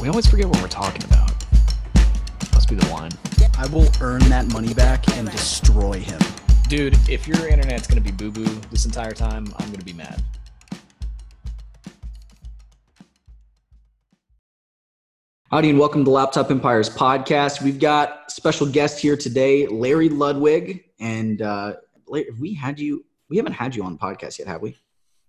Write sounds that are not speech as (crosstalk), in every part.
We always forget what we're talking about. Must be the wine. I will earn that money back and destroy him. Dude, if your internet's gonna be boo boo this entire time, I'm gonna be mad. Howdy and welcome to Laptop Empires podcast. We've got special guest here today, Larry Ludwig, and uh, Larry, have we had you. We haven't had you on the podcast yet, have we?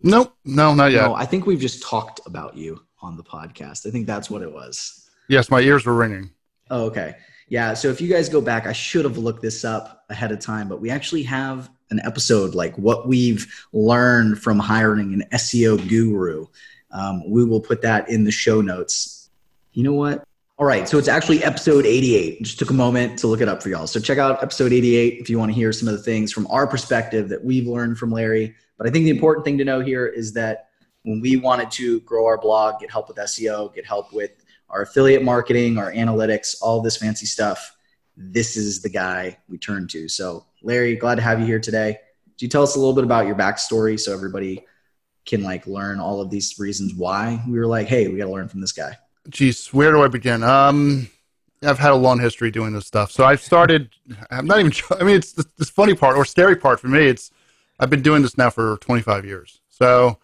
Nope, no, not yet. No, I think we've just talked about you on the podcast. I think that's what it was. Yes, my ears were ringing. Oh, okay. Yeah. So if you guys go back, I should have looked this up ahead of time, but we actually have an episode like what we've learned from hiring an SEO guru. Um, we will put that in the show notes. You know what? All right. So it's actually episode 88. Just took a moment to look it up for y'all. So check out episode 88 if you want to hear some of the things from our perspective that we've learned from Larry. But I think the important thing to know here is that when we wanted to grow our blog, get help with SEO, get help with our affiliate marketing, our analytics, all this fancy stuff, this is the guy we turn to. So, Larry, glad to have you here today. Do you tell us a little bit about your backstory so everybody can like learn all of these reasons why we were like, hey, we got to learn from this guy? Geez, where do I begin? Um, I've had a long history doing this stuff. So I've started. I'm not even. I mean, it's this funny part or scary part for me. It's I've been doing this now for 25 years. So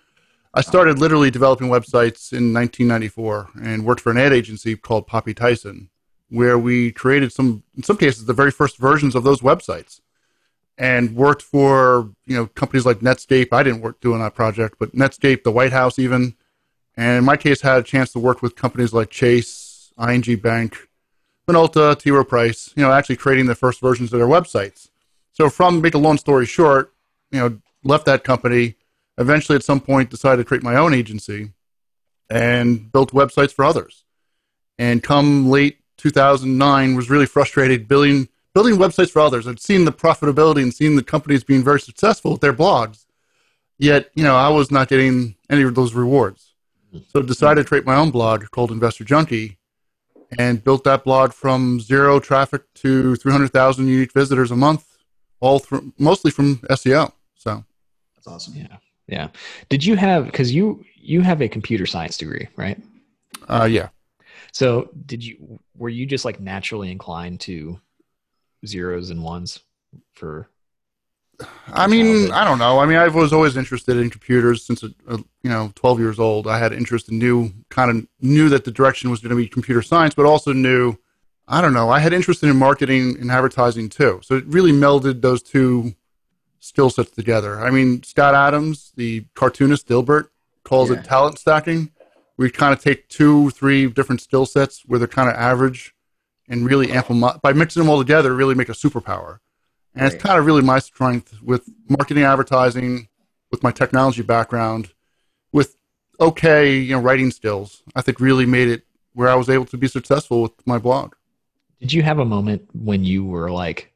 I started literally developing websites in 1994 and worked for an ad agency called Poppe Tyson, where we created some, in some cases, the very first versions of those websites, and worked for you know companies like Netscape. I didn't work doing that project, but Netscape, the White House, even, and in my case, had a chance to work with companies like Chase, ING Bank, Minolta, T. Rowe Price. You know, actually creating the first versions of their websites. So, from make a long story short, you know, left that company eventually at some point decided to create my own agency and built websites for others. And come late 2009 was really frustrated building building websites for others. I'd seen the profitability and seen the companies being very successful with their blogs. Yet, you know, I was not getting any of those rewards. So decided to create my own blog called Investor Junkie and built that blog from zero traffic to 300,000 unique visitors a month, all through, mostly from SEO. So that's awesome. Yeah. Yeah. Did you have because you you have a computer science degree, right? Uh, yeah. So did you were you just like naturally inclined to zeros and ones for? I mean, I don't know. I mean, I was always interested in computers since uh, you know, 12 years old. I had interest in new kind of knew that the direction was going to be computer science, but also knew I don't know. I had interest in marketing and advertising too. So it really melded those two skill sets together. I mean, Scott Adams, the cartoonist Dilbert, calls yeah. it talent stacking. We kind of take two, three different skill sets where they're kind of average and really ample by mixing them all together, really make a superpower. And right. it's kind of really my strength with marketing, advertising, with my technology background, with okay, you know, writing skills. I think really made it where I was able to be successful with my blog. Did you have a moment when you were like,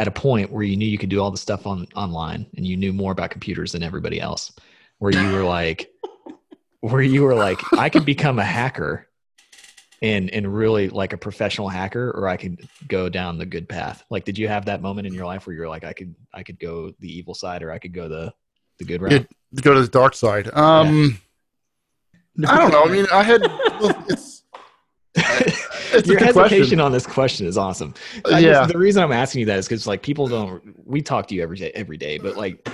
at a point where you knew you could do all the stuff on online and you knew more about computers than everybody else where you were like (laughs) where you were like i could become a hacker and and really like a professional hacker or i could go down the good path. Like did you have that moment in your life where you're like i could i could go the evil side or i could go the the good route? Yeah, go to the dark side. Um yeah. i don't know. I mean i had (laughs) it's your hesitation question. on this question is awesome. I yeah. The reason I'm asking you that is because like people don't. We talk to you every day, every day, but like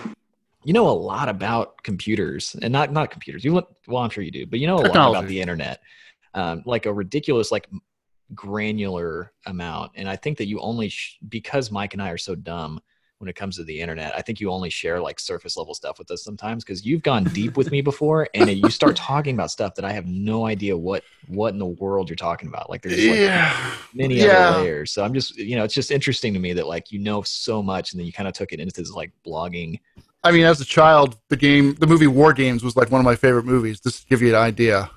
you know a lot about computers and not not computers. You well, I'm sure you do, but you know a Technology. lot about the internet, um, like a ridiculous like granular amount. And I think that you only sh- because Mike and I are so dumb when it comes to the internet. I think you only share like surface level stuff with us sometimes because you've gone deep with me before, and you start (laughs) talking about stuff that I have no idea what what in the world you're talking about. Like there's like yeah. many yeah. other layers. So I'm just you know it's just interesting to me that like you know so much, and then you kind of took it into this like blogging. I mean, as a child, the game, the movie War Games was like one of my favorite movies. Just to give you an idea.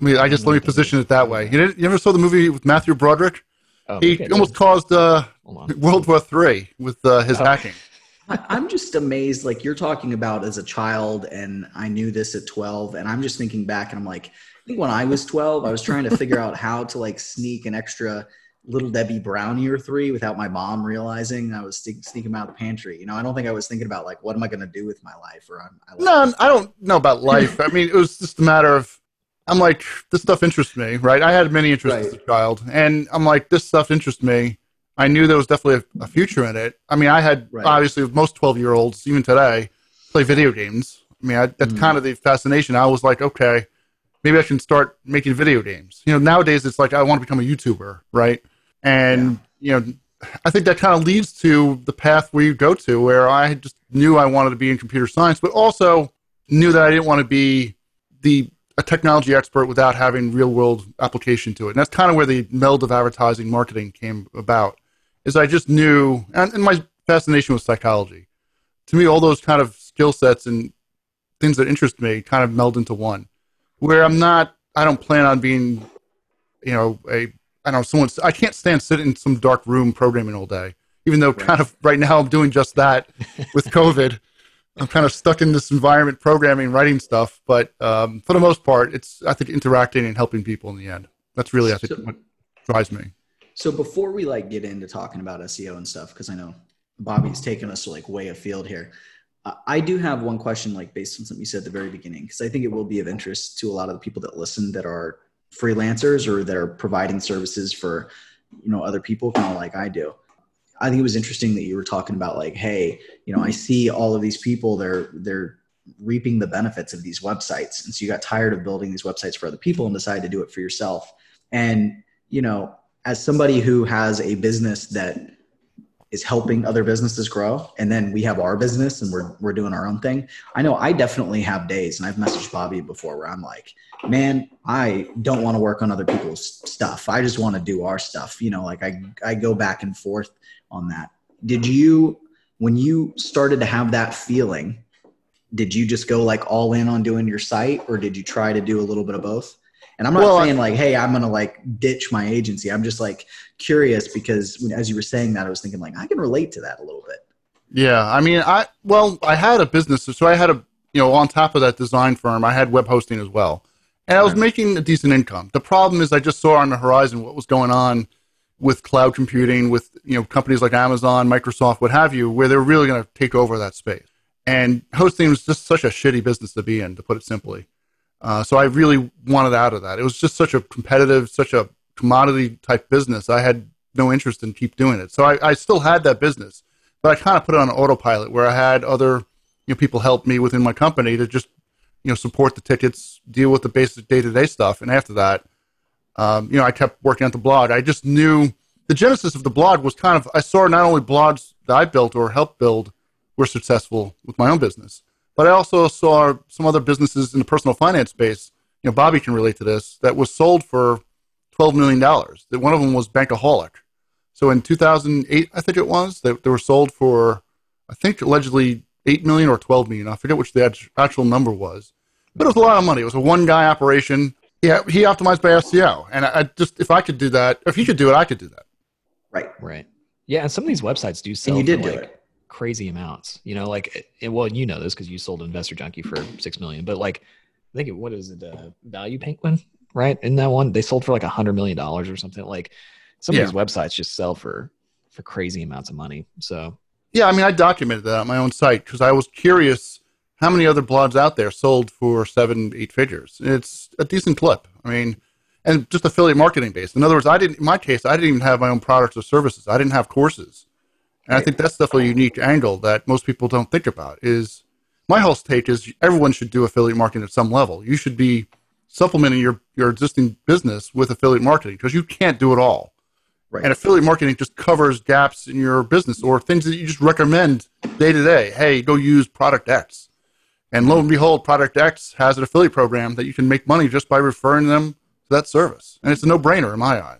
I mean, I guess let me mm-hmm. position it that way. You, didn't, you ever saw the movie with Matthew Broderick? Oh, he okay, almost caused uh, World War Three with uh, his oh. hacking. I'm just amazed. Like you're talking about as a child, and I knew this at 12, and I'm just thinking back, and I'm like, I think when I was 12, I was trying to figure out how to like sneak an extra little Debbie brownie or three without my mom realizing I was sneaking them out of the pantry. You know, I don't think I was thinking about like what am I going to do with my life or I'm. I no, I don't know about life. I mean, it was just a matter of I'm like this stuff interests me, right? I had many interests right. as a child, and I'm like this stuff interests me. I knew there was definitely a, a future in it. I mean, I had right. obviously most 12 year olds even today play video games. I mean, I, that's mm. kind of the fascination. I was like, okay, maybe I can start making video games. You know, nowadays it's like I want to become a YouTuber, right? And yeah. you know, I think that kind of leads to the path we go to, where I just knew I wanted to be in computer science, but also knew that I didn't want to be the a technology expert without having real world application to it. And that's kind of where the meld of advertising marketing came about. Is I just knew, and, and my fascination with psychology. To me, all those kind of skill sets and things that interest me kind of meld into one. Where I'm not, I don't plan on being, you know, a I don't know, someone, I can't stand sitting in some dark room programming all day, even though right. kind of right now I'm doing just that with COVID. (laughs) I'm kind of stuck in this environment programming, writing stuff. But um, for the most part, it's, I think, interacting and helping people in the end. That's really, I think, so, what drives me. So before we like get into talking about SEO and stuff, because I know Bobby's taken us like way afield here. Uh, I do have one question, like based on something you said at the very beginning, because I think it will be of interest to a lot of the people that listen that are freelancers or that are providing services for you know other people kind of like i do i think it was interesting that you were talking about like hey you know i see all of these people they're they're reaping the benefits of these websites. And so you got tired of building these websites for other people and decided to do it for yourself. And you know as somebody who has a business that is helping other businesses grow. And then we have our business and we're we're doing our own thing. I know i definitely have days and i've messaged bobby before where i'm like man i don't want to work on other people's stuff. I just want to do our stuff. You know like i i go back and forth on that. Did you when you started to have that feeling did you just go like all in on doing your site or did you try to do a little bit of both and I'm not well, saying like, hey, I'm gonna like ditch my agency. I'm just like curious because as you were saying that, I was thinking like I can relate to that a little bit. Yeah, I mean, I well, I had a business, so I had a you know on top of that design firm, I had web hosting as well, and I was making a decent income. The problem is, I just saw on the horizon what was going on with cloud computing, with you know companies like Amazon, Microsoft, what have you, where they're really going to take over that space. And hosting was just such a shitty business to be in, to put it simply. Uh, so I really wanted out of that. It was just such a competitive, such a commodity type business. I had no interest in keep doing it. So I, I still had that business, but I kind of put it on autopilot where I had other you know people help me within my company to just you know support the tickets, deal with the basic day to day stuff, and after that, um, you know I kept working at the blog. I just knew the genesis of the blog was kind of I saw not only blogs that I built or helped build were successful with my own business, but I also saw some other businesses in the personal finance space. You know, Bobby can relate to this. That was sold for twelve million dollars. That one of them was Bankaholic. So in 2008, I think it was, they, they were sold for, I think allegedly eight million or twelve million. I forget which the actual number was, but it was a lot of money. It was a one-guy operation. Yeah, he optimized by SEO, and I, I just if I could do that, if he could do it, I could do that. Right. Right. Yeah, and some of these websites do sell. And you did do like, it crazy amounts. You know, like it, well, you know this because you sold Investor Junkie for six million, but like I think it, what is it, uh, Value Penguin, right? In that one, they sold for like a hundred million dollars or something. Like some yeah. of these websites just sell for for crazy amounts of money. So yeah, I mean, I documented that on my own site because I was curious how many other blogs out there sold for seven, eight figures. It's a decent clip. I mean, and just affiliate marketing based. In other words, I didn't. In my case, I didn't even have my own products or services. I didn't have courses. And I think that's definitely a unique angle that most people don't think about. Is my whole take is everyone should do affiliate marketing at some level. You should be supplementing your your existing business with affiliate marketing because you can't do it all. Right. And affiliate marketing just covers gaps in your business or things that you just recommend day to day. Hey, go use product X. And lo and behold, product X has an affiliate program that you can make money just by referring them to that service. And it's a no brainer in my eye.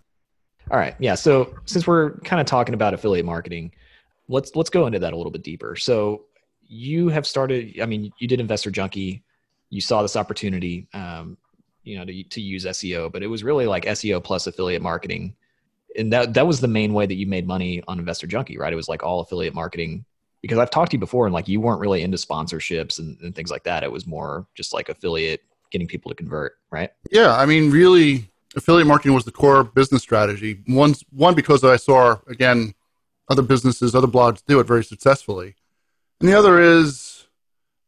All right. Yeah. So since we're kind of talking about affiliate marketing, let's let's go into that a little bit deeper. So you have started. I mean, you did Investor Junkie. You saw this opportunity. Um, you know to, to use SEO, but it was really like SEO plus affiliate marketing, and that that was the main way that you made money on Investor Junkie, right? It was like all affiliate marketing because I've talked to you before and like you weren't really into sponsorships and, and things like that. It was more just like affiliate getting people to convert, right? Yeah, I mean, really, affiliate marketing was the core business strategy. One, one because I saw again other businesses, other blogs do it very successfully, and the other is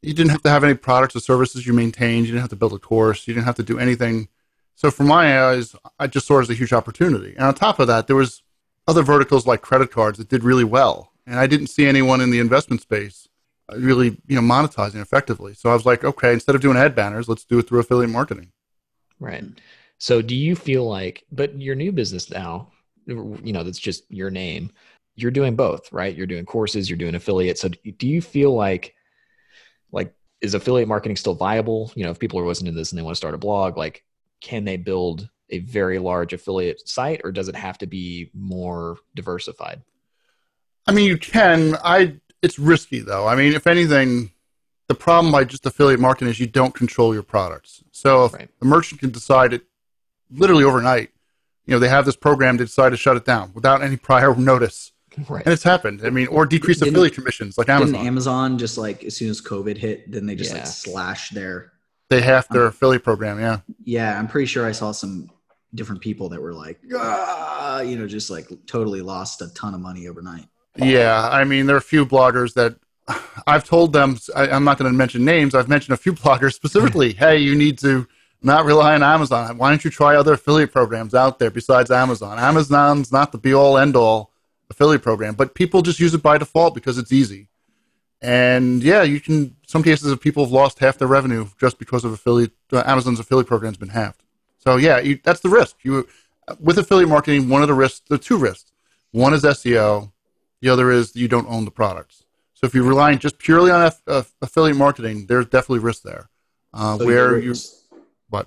you didn't have to have any products or services you maintained. You didn't have to build a course. You didn't have to do anything. So, from my eyes, I just saw it as a huge opportunity. And on top of that, there was other verticals like credit cards that did really well, and I didn't see anyone in the investment space really, you know, monetizing effectively. So I was like, okay, instead of doing ad banners, let's do it through affiliate marketing. Right. So do you feel like, but your new business now, you know, that's just your name, you're doing both, right? You're doing courses, you're doing affiliate. So do you feel like, like, is affiliate marketing still viable? You know, if people are listening to this and they want to start a blog, like, can they build a very large affiliate site or does it have to be more diversified? I mean, you can. I. It's risky though. I mean, if anything, the problem by just affiliate marketing is you don't control your products. So if right. a merchant can decide it literally overnight. You know, they have this program, they decide to shut it down without any (laughs) prior notice. Right. And it's happened. I mean, or decrease didn't, affiliate commissions like Amazon. Amazon just like as soon as COVID hit, then they just yeah. like slash their they have their um, affiliate program, yeah. Yeah, I'm pretty sure I saw some different people that were like, ah, you know, just like totally lost a ton of money overnight. Yeah, I mean, there are a few bloggers that (sighs) I've told them. I, am not going to mention names. I've mentioned a few bloggers specifically. (laughs) hey, you need to not rely on Amazon. Why don't you try other affiliate programs out there besides Amazon? Amazon's not the be all end all affiliate program, but people just use it by default because it's easy. And yeah, you can. Some cases, of people have lost half their revenue just because of affiliate. Uh, Amazon's affiliate program has been halved. So yeah, you, that's the risk. You with affiliate marketing, one of the risks. There are two risks. One is SEO. The other is you don't own the products. So if you're relying just purely on uh, affiliate marketing, there's definitely risk there. Uh, so where you what?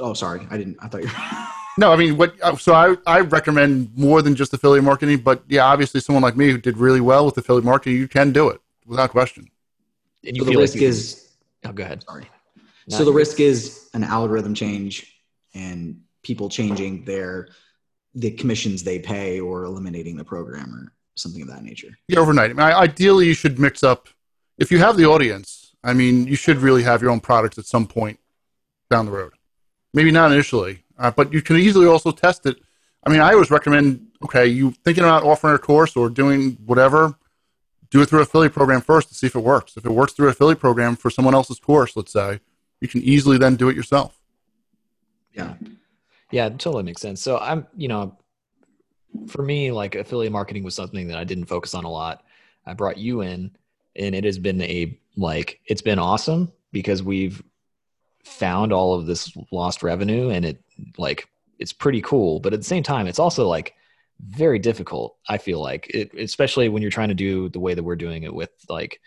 Oh, sorry, I didn't. I thought you. (laughs) no, I mean, what? Uh, so I I recommend more than just affiliate marketing, but yeah, obviously, someone like me who did really well with affiliate marketing, you can do it without question. And so the risk like is. Oh, go ahead. Sorry. so the risk is an algorithm change and people changing their the commissions they pay or eliminating the program or something of that nature. Yeah, overnight. I mean, ideally, you should mix up. If you have the audience, I mean, you should really have your own products at some point down the road. Maybe not initially, uh, but you can easily also test it. I mean, I always recommend okay, you thinking about offering a course or doing whatever, do it through affiliate program first to see if it works. If it works through affiliate program for someone else's course, let's say, you can easily then do it yourself. Yeah. Yeah, totally makes sense. So I'm, you know, for me, like affiliate marketing was something that I didn't focus on a lot. I brought you in and it has been a like it's been awesome because we've found all of this lost revenue and it like it's pretty cool but at the same time it's also like very difficult i feel like it, especially when you're trying to do the way that we're doing it with like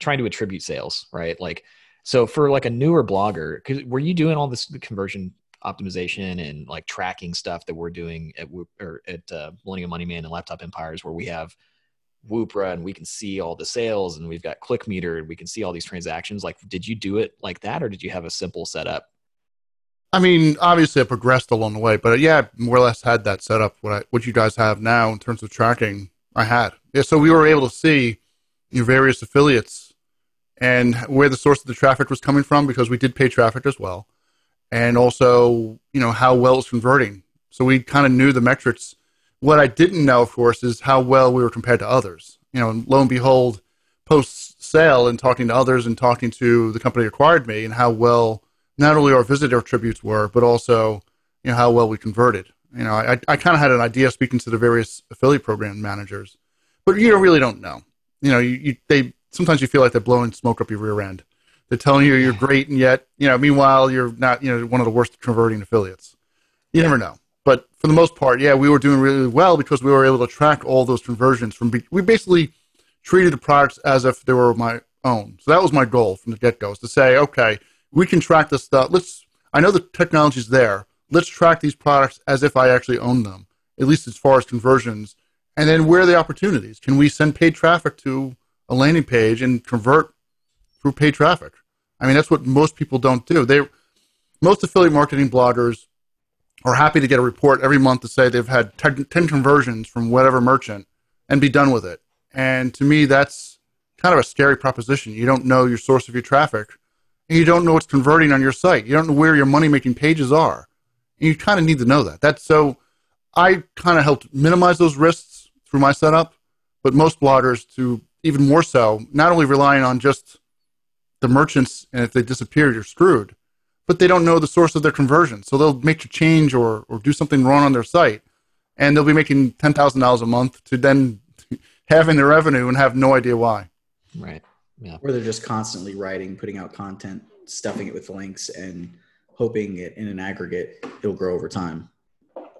trying to attribute sales right? Like so for like a newer blogger cause were you doing all this conversion optimization and like tracking stuff that we're doing at or at uh, millennial money man and laptop empires where we have Woopra and we can see all the sales and we've got ClickMeter and we can see all these transactions. Like, did you do it like that or did you have a simple setup? I mean, obviously, I progressed along the way, but yeah, more or less had that setup. What I, what you guys have now in terms of tracking, I had. Yeah, so we were able to see your various affiliates and where the source of the traffic was coming from because we did pay traffic as well, and also you know how well it's converting. So we kind of knew the metrics what I didn't know, of course, is how well we were compared to others. You know, and lo and behold, post sale and talking to others and talking to the company acquired me and how well not only our visitor attributes were, but also you know how well we converted. You know, I, I kind of had an idea speaking to the various affiliate program managers, but you really don't know. You know, you, you they sometimes you feel like they're blowing smoke up your rear end. They're telling you you're great, and yet you know, meanwhile you're not. You know, one of the worst converting affiliates. You yeah. never know. But for the most part, yeah, we were doing really well because we were able to track all those conversions from. We basically treated the products as if they were my own. So that was my goal from the get go: is to say, okay, we can track this stuff. Let's. I know the technology's there. Let's track these products as if I actually own them, at least as far as conversions. And then where are the opportunities? Can we send paid traffic to a landing page and convert through paid traffic? I mean, that's what most people don't do. They most affiliate marketing bloggers are happy to get a report every month to say they've had 10, 10 conversions from whatever merchant and be done with it. And to me, that's kind of a scary proposition. You don't know your source of your traffic, and you don't know what's converting on your site. You don't know where your money making pages are. And you kind of need to know that. That's so. I kind of helped minimize those risks through my setup, but most bloggers to even more so, not only relying on just the merchants, and if they disappear, you're screwed, but they don't know the source of their conversion. So they'll make a change or, or do something wrong on their site, and they'll be making $10,000 a month to then (laughs) having their revenue and have no idea why. Right. Yeah. Or they're just constantly writing, putting out content, stuffing it with links, and hoping it in an aggregate it'll grow over time.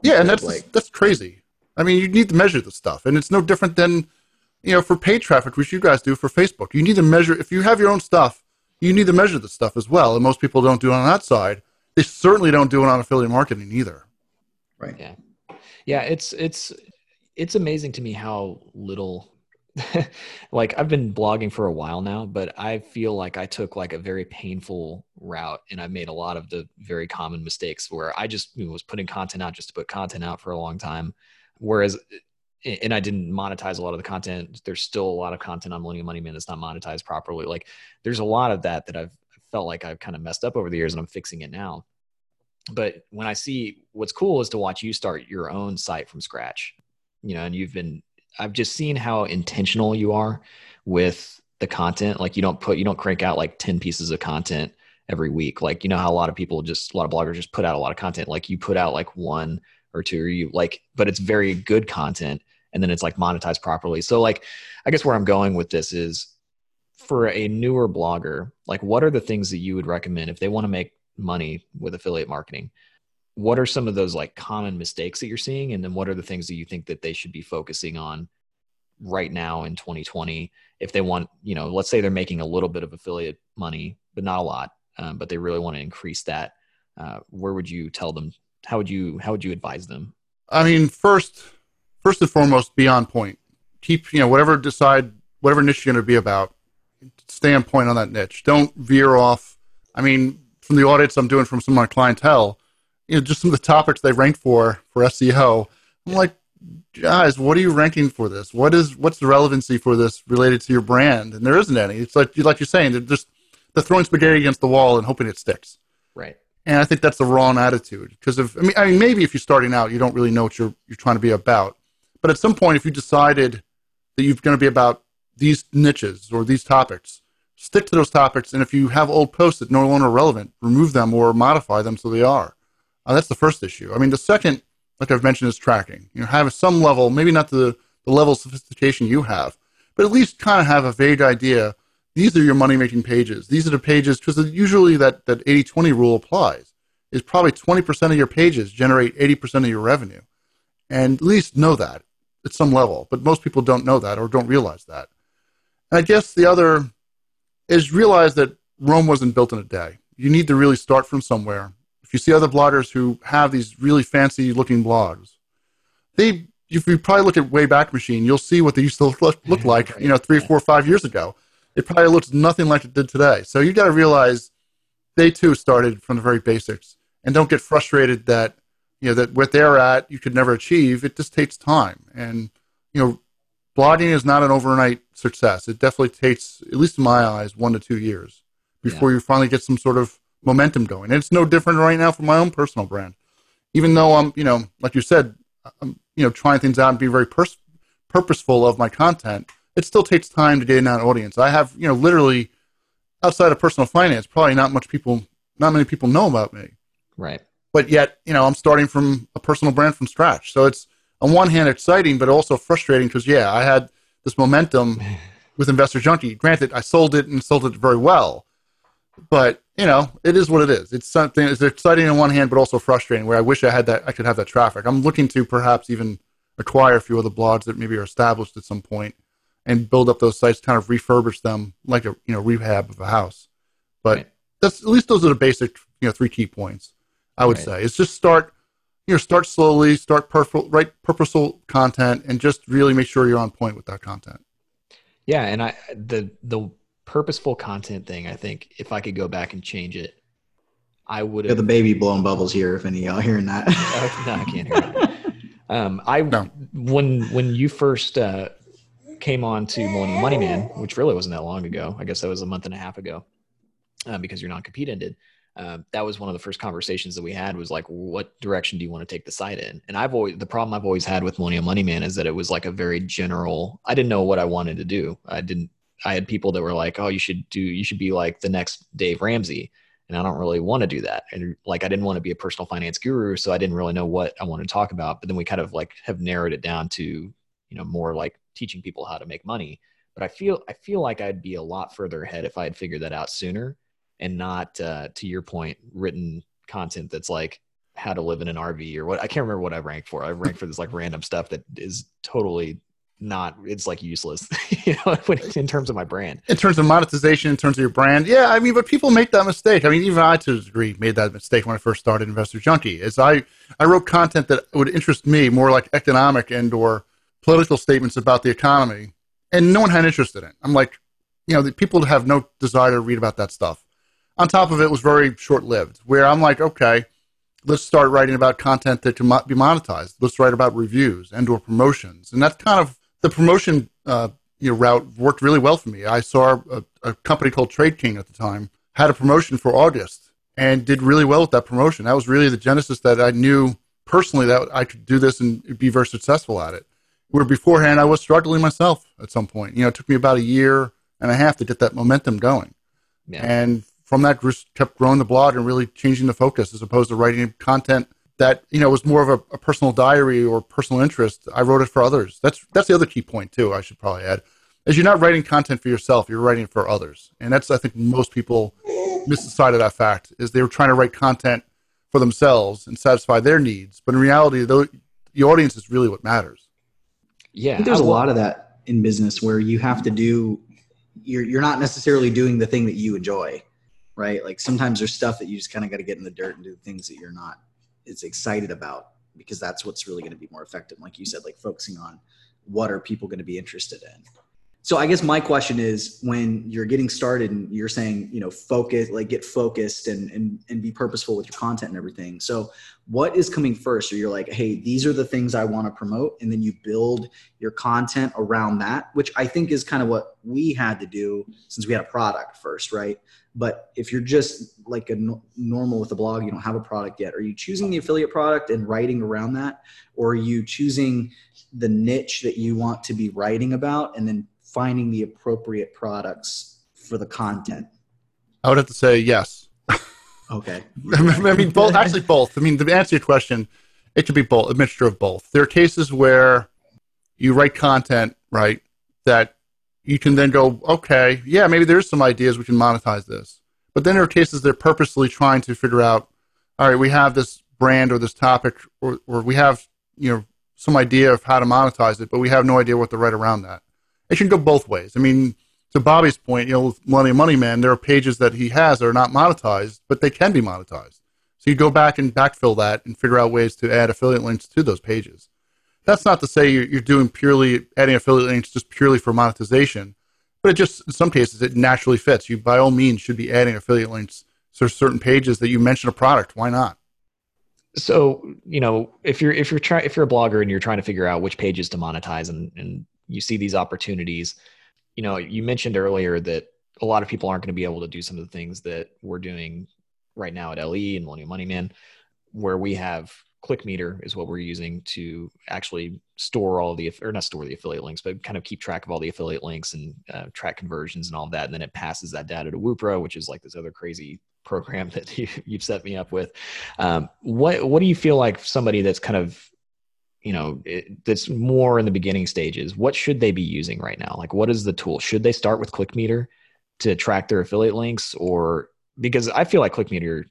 Yeah, and that's like, that's crazy. I mean, you need to measure the stuff, and it's no different than you know for paid traffic, which you guys do for Facebook. You need to measure if you have your own stuff. You need to measure the stuff as well, and most people don't do it on that side. They certainly don't do it on affiliate marketing either. Right. Yeah. Yeah. It's it's it's amazing to me how little (laughs) like I've been blogging for a while now, but I feel like I took like a very painful route and I made a lot of the very common mistakes where I just you know, was putting content out just to put content out for a long time. Whereas, and I didn't monetize a lot of the content. There's still a lot of content on Millennial Money Man that's not monetized properly. Like there's a lot of that that I've felt like I've kind of messed up over the years and I'm fixing it now. But when I see what's cool is to watch you start your own site from scratch, you know, and you've been I've just seen how intentional you are with the content. Like you don't put you don't crank out like 10 pieces of content every week. Like you know how a lot of people just a lot of bloggers just put out a lot of content. Like you put out like one or two or you like but it's very good content and then it's like monetized properly. So like I guess where I'm going with this is for a newer blogger, like what are the things that you would recommend if they want to make money with affiliate marketing? what are some of those like common mistakes that you're seeing and then what are the things that you think that they should be focusing on right now in 2020 if they want you know let's say they're making a little bit of affiliate money but not a lot um, but they really want to increase that uh, where would you tell them how would you how would you advise them i mean first first and foremost be on point keep you know whatever decide whatever niche you're going to be about stay on point on that niche don't veer off i mean from the audits i'm doing from some of my clientele you know, just some of the topics they ranked for for SEO. I'm yeah. like, guys, what are you ranking for this? What is what's the relevancy for this related to your brand? And there isn't any. It's like like you're saying, they're just they're throwing spaghetti against the wall and hoping it sticks. Right. And I think that's the wrong attitude because if I mean, I mean maybe if you're starting out, you don't really know what you're you're trying to be about. But at some point, if you decided that you're going to be about these niches or these topics, stick to those topics. And if you have old posts that no longer are relevant, remove them or modify them so they are. Uh, that's the first issue. I mean, the second, like I've mentioned, is tracking. You know, have some level, maybe not the, the level of sophistication you have, but at least kind of have a vague idea. These are your money making pages. These are the pages, because usually that, that 80 20 rule applies, is probably 20% of your pages generate 80% of your revenue. And at least know that at some level. But most people don't know that or don't realize that. And I guess the other is realize that Rome wasn't built in a day. You need to really start from somewhere if you see other bloggers who have these really fancy looking blogs, they if you probably look at Wayback Machine, you'll see what they used to look, look like, you know, three, four, five years ago. It probably looks nothing like it did today. So you got to realize they too started from the very basics, and don't get frustrated that you know that what they're at you could never achieve. It just takes time, and you know, blogging is not an overnight success. It definitely takes, at least in my eyes, one to two years before yeah. you finally get some sort of momentum going. And it's no different right now for my own personal brand. Even though I'm, you know, like you said, I'm, you know, trying things out and be very pers- purposeful of my content. It still takes time to gain that audience. I have, you know, literally outside of personal finance, probably not much people, not many people know about me. Right. But yet, you know, I'm starting from a personal brand from scratch. So it's on one hand exciting, but also frustrating because yeah, I had this momentum (laughs) with Investor Junkie. Granted, I sold it and sold it very well, but you know, it is what it is. It's something. It's exciting on one hand, but also frustrating. Where I wish I had that. I could have that traffic. I'm looking to perhaps even acquire a few other blogs that maybe are established at some point, and build up those sites, kind of refurbish them like a you know rehab of a house. But right. that's at least those are the basic you know three key points. I would right. say it's just start you know start slowly, start purposeful, write purposeful content, and just really make sure you're on point with that content. Yeah, and I the the purposeful content thing, I think if I could go back and change it, I would have the baby blowing bubbles here. If any y'all hearing that, (laughs) no, I can't hear it. Um, I no. when when you first uh, came on to Millennial Money Man, which really wasn't that long ago. I guess that was a month and a half ago, uh, because your non-compete ended. Uh, that was one of the first conversations that we had was like, what direction do you want to take the site in? And I've always, the problem I've always had with Millennial Money Man is that it was like a very general, I didn't know what I wanted to do. I didn't, I had people that were like, oh, you should do, you should be like the next Dave Ramsey. And I don't really want to do that. And like, I didn't want to be a personal finance guru. So I didn't really know what I wanted to talk about. But then we kind of like have narrowed it down to, you know, more like teaching people how to make money. But I feel, I feel like I'd be a lot further ahead if I had figured that out sooner and not uh, to your point written content that's like how to live in an RV or what I can't remember what I ranked for. I ranked for this like random stuff that is totally not it's like useless (laughs) you know in terms of my brand. In terms of monetization in terms of your brand yeah i mean but people make that mistake. I mean even i to a degree made that mistake when i first started investor junkie is i i wrote content that would interest me more like economic and or political statements about the economy and no one had interest in it. I'm like you know the people have no desire to read about that stuff on top of it was very short lived, where I'm like, okay, let's start writing about content that can be monetized. Let's write about reviews and or promotions, and that's kind of the promotion uh, you know, route worked really well for me. I saw a, a company called Trade King at the time had a promotion for August and did really well with that promotion. That was really the genesis that I knew personally that I could do this and be very successful at it. Where beforehand I was struggling myself at some point. You know, it took me about a year and a half to get that momentum going. Yeah. And from that just kept growing the blog and really changing the focus as opposed to writing content that you know was more of a, a, personal diary or personal interest. I wrote it for others. That's that's the other key point too. I should probably add, is you're not writing content for yourself. You're writing for others, and that's I think most people miss the side of that fact is they were trying to write content for themselves and satisfy their needs, but in reality, the, the audience is really what matters. Yeah, there's a lot of that in business where you have to do. You're you're not necessarily doing the thing that you enjoy right? Like sometimes there's stuff that you just kind of got to get in the dirt and do things that you're not as excited about because that's what's really going to be more effective. Like you said, like focusing on what are people going to be interested in. So I guess my question is when you're getting started and you're saying, you know, focus, like get focused and, and, and be purposeful with your content and everything. So what is coming first? Or you're like, hey, these are the things I want to promote. And then you build your content around that, which I think is kind of what we had to do since we had a product first, right? But if you're just like a normal with a blog, you don't have a product yet. Are you choosing the affiliate product and writing around that? Or are you choosing the niche that you want to be writing about and then finding the appropriate products for the content? I would have to say yes. Okay. (laughs) I mean, both. Actually, both. I mean, to answer your question, it could be both, a mixture of both. There are cases where you write content, right, that you can then go, okay, yeah, maybe there's some ideas we can monetize this. But then there are cases that are purposely trying to figure out, all right, we have this brand or this topic, or, or we have, you know, some idea of how to monetize it, but we have no idea what to write around that it can go both ways. I mean, to Bobby's point, you know, Money Money Man, there are pages that he has that are not monetized, but they can be monetized. So you go back and backfill that and figure out ways to add affiliate links to those pages. That's not to say you're doing purely adding affiliate links just purely for monetization, but it just in some cases it naturally fits. You by all means should be adding affiliate links to certain pages that you mention a product. Why not? So you know, if you're if you're trying if you're a blogger and you're trying to figure out which pages to monetize and, and you see these opportunities. You know, you mentioned earlier that a lot of people aren't going to be able to do some of the things that we're doing right now at LE and Millennial Money Man, where we have ClickMeter is what we're using to actually store all the or not store the affiliate links, but kind of keep track of all the affiliate links and uh, track conversions and all that. And then it passes that data to Woopra, which is like this other crazy program (laughs) that you, have set me up with. Um, what what do you feel like somebody that's kind of you know it, that's more in the beginning stages. What should they be using right now? Like what is the tool? Should they start with clickmeter to track their affiliate links or because i feel like clickmeter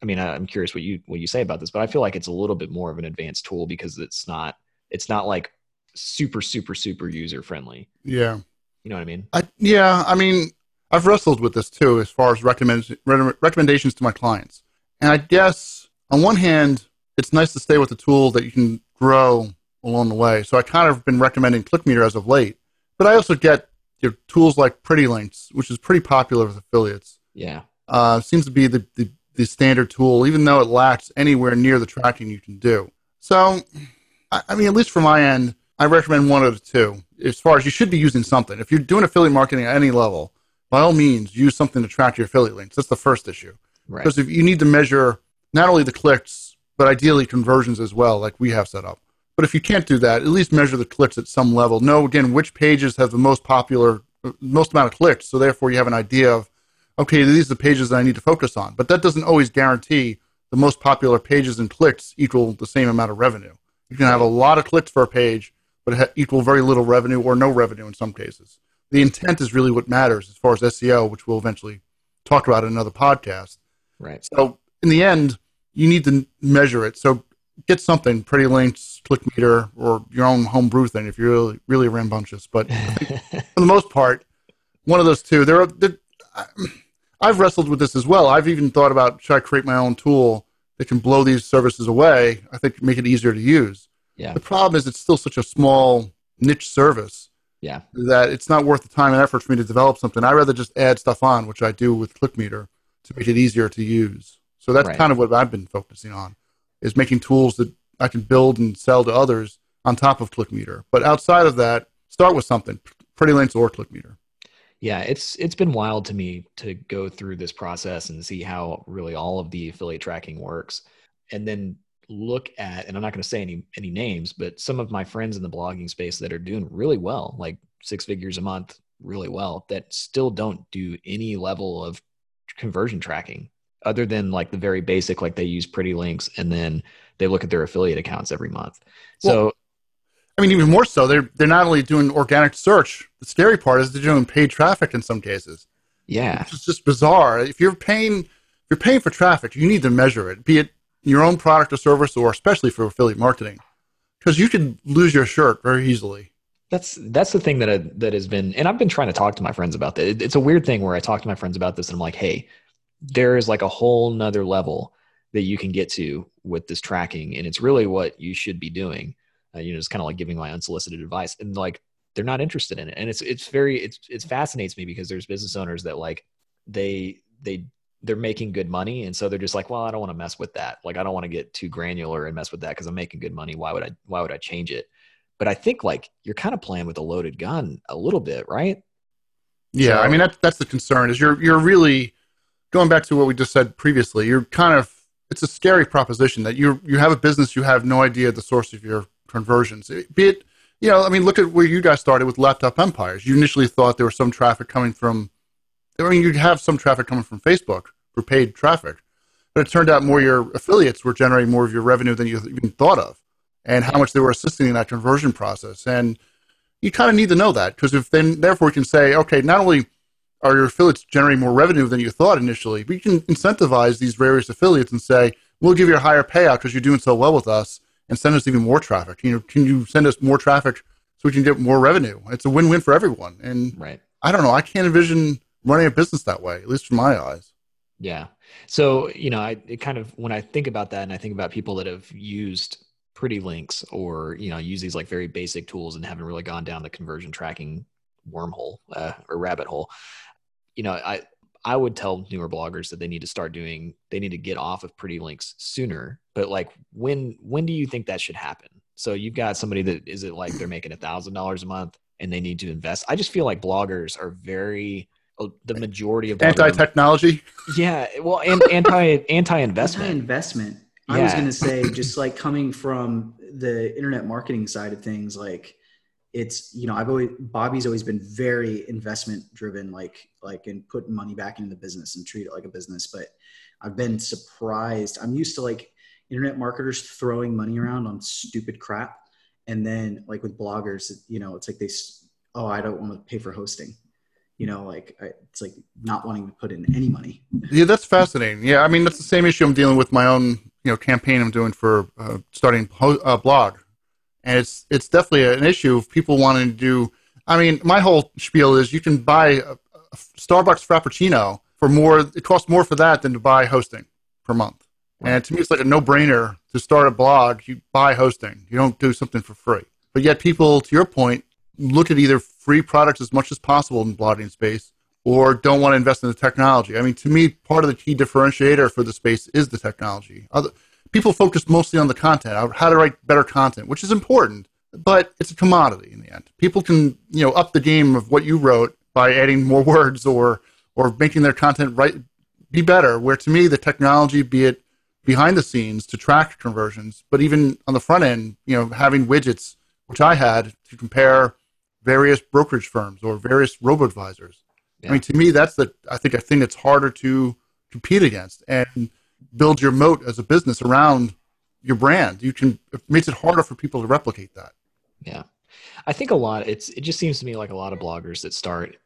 i mean i'm curious what you what you say about this but i feel like it's a little bit more of an advanced tool because it's not it's not like super super super user friendly yeah. You know what i mean? I, yeah i mean i've wrestled with this too as far as recommend, recommendations to my clients. And i guess on one hand it's nice to stay with a tool that you can grow along the way. So I kind of been recommending ClickMeter as of late, but I also get your tools like Pretty Links, which is pretty popular with affiliates. Yeah, uh, seems to be the, the, the standard tool, even though it lacks anywhere near the tracking you can do. So, I mean, at least for my end, I recommend one of the two. As far as you should be using something. If you're doing affiliate marketing at any level, by all means, use something to track your affiliate links. That's the first issue. Right. Because if you need to measure not only the clicks, but ideally conversions as well, like we have set up. But if you can't do that, at least measure the clicks at some level. Know again which pages have the most popular, most amount of clicks. So therefore, you have an idea of, okay, these are the pages that I need to focus on. But that doesn't always guarantee the most popular pages and clicks equal the same amount of revenue. You can have a lot of clicks for a page, but equal very little revenue or no revenue in some cases. The intent is really what matters as far as SEO, which we'll eventually talk about in another podcast. Right. So in the end, you need to measure it. So get something, Pretty Links, ClickMeter, or your own homebrew thing if you're really, really rambunctious. But (laughs) for the most part, one of those two. There are. There, I've wrestled with this as well. I've even thought about should I create my own tool that can blow these services away? I think make it easier to use. Yeah. The problem is it's still such a small niche service. Yeah. That it's not worth the time and effort for me to develop something. I'd rather just add stuff on, which I do with ClickMeter, to make it easier to use. So that's right. kind of what I've been focusing on is making tools that I can build and sell to others on top of ClickMeter. But outside of that, start with something, Pretty Links or ClickMeter. Yeah, it's it's been wild to me to go through this process and see how really all of the affiliate tracking works, and then look at and I'm not going to say any any names, but some of my friends in the blogging space that are doing really well, like six figures a month, really well, that still don't do any level of conversion tracking other than like the very basic, like they use pretty links and then they look at their affiliate accounts every month. So, well, I mean, even more so, they're they're not only doing organic search. The scary part is they're doing paid traffic in some cases. Yeah, it's just bizarre. If you're paying, if you're paying for traffic, you need to measure it, be it your own product or service, or especially for affiliate marketing, because you could lose your shirt very easily. That's that's the thing that I, that has been, and I've been trying to talk to my friends about that. It's a weird thing where I talk to my friends about this, and I'm like, hey, there is like a whole nother level that you can get to with this tracking and it's really what you should be doing. Uh, you know it's kind of like giving my unsolicited advice and like they're not interested in it. And it's it's very it's it fascinates me because there's business owners that like they they they're making good money and so they're just like well i don't want to mess with that. Like i don't want to get too granular and mess with that because i'm making good money. Why would i why would i change it? But i think like you're kind of playing with a loaded gun a little bit right? Yeah so, i mean that's that's the concern is you're you're really going back to what we just said previously, you're kind of it's a scary proposition that you you have a business you have no idea the source of your conversions. Be it you know, I mean, look at where you guys started with laptop empires. You initially thought there was some traffic coming from, I mean, you'd have some traffic coming from Facebook for paid traffic, but it turned out more your affiliates were generating more of your revenue than you even thought of, and how much they were assisting in that conversion process. And you kind of need to know that because if then, therefore, you can say, okay, not only are your affiliates generating more revenue than you thought initially? We can incentivize these various affiliates and say, we'll give you a higher payout because you're doing so well with us and send us even more traffic. You know, can you send us more traffic so we can get more revenue? It's a win-win for everyone. And right. I don't know. I can't envision running a business that way, at least from my eyes. Yeah. So, you know, I it kind of when I think about that and I think about people that have used pretty links or, you know, use these like very basic tools and haven't really gone down the conversion tracking wormhole uh, or rabbit hole you know, I I would tell newer bloggers that they need to start doing they need to get off of pretty links sooner. But like when when do you think that should happen? So you've got somebody that is it like they're making a thousand dollars a month and they need to invest. I just feel like bloggers are very uh, the majority of anti technology. Yeah, well, and anti anti investment. Anti investment. I yeah. was going to say, just like coming from the internet marketing side of things, like it's you know i've always bobby's always been very investment driven like like in putting money back into the business and treat it like a business. But i've been surprised. I'm used to like internet marketers throwing money around on stupid crap. And then like with bloggers you know it's like they oh i don't want to pay for hosting. You know like I, it's like not wanting to put in any money. Yeah that's fascinating. Yeah i mean that's the same issue i'm dealing with my own you know campaign i'm doing for uh, starting a uh, blog and it's it's definitely an issue of people wanting to do. I mean, my whole spiel is you can buy a, a Starbucks Frappuccino for more. It costs more for that than to buy hosting per month. And to me, it's like a no-brainer to start a blog. You buy hosting. You don't do something for free. But yet, people, to your point, look at either free products as much as possible in blogging space, or don't want to invest in the technology. I mean, to me, part of the key differentiator for the space is the technology. Other, people focus mostly on the content, how to write better content, which is important, but it's a commodity in the end. People can, you know, up the game of what you wrote by adding more (laughs) words or or making their content right be better. Where to me, the technology, be it behind the scenes to track conversions, but even on the front end, you know, having widgets, which I had to compare various brokerage firms or various robo advisors. Yeah. I mean, to me, that's the I think a thing that's harder to compete against and build your moat as a business around your brand. You can it makes it harder for people to replicate that. Yeah, I think a lot. It's it just seems to me like a lot of bloggers that start,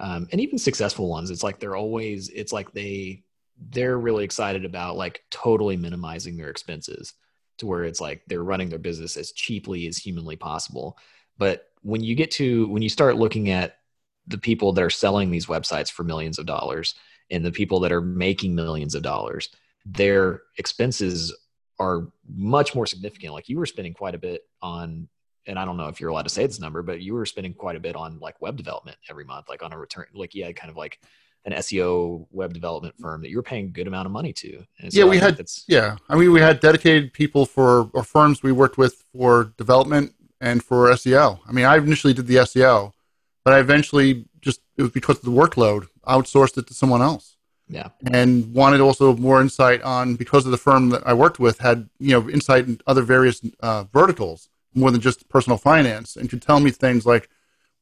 um, and even successful ones. It's like they're always. It's like they they're really excited about like totally minimizing their expenses to where it's like they're running their business as cheaply as humanly possible. But when you get to when you start looking at the people that are selling these websites for millions of dollars and the people that are making millions of dollars, their expenses are much more significant. Like you were spending quite a bit on, and I don't know if you're allowed to say this number, but you were spending quite a bit on like web development every month, like on a return, like you had kind of like an SEO web development firm that you were paying a good amount of money to. So yeah, we had yeah. I mean, we had dedicated people for or firms we worked with for development and for SEO. I mean, I initially did the SEO, but I eventually just it was because of the workload outsourced it to someone else. Yeah, and wanted also more insight on because of the firm that I worked with had you know insight in other various uh, verticals more than just personal finance and could tell me things like,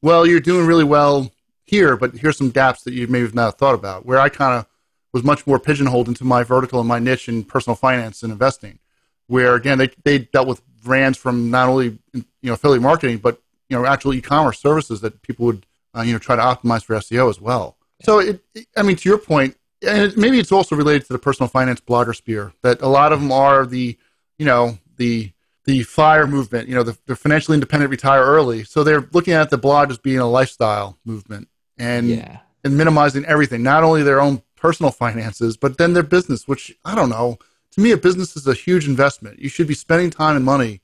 well, you're doing really well here, but here's some gaps that you may have not thought about. Where I kind of was much more pigeonholed into my vertical and my niche in personal finance and investing. Where again, they they dealt with brands from not only you know affiliate marketing, but you know actual e-commerce services that people would uh, you know try to optimize for SEO as well. So it, it, I mean, to your point, and maybe it's also related to the personal finance blogger sphere that a lot of them are the you know the the fire movement you know the, the financially independent retire early so they're looking at the blog as being a lifestyle movement and yeah. and minimizing everything, not only their own personal finances, but then their business, which I don't know. To me, a business is a huge investment. You should be spending time and money,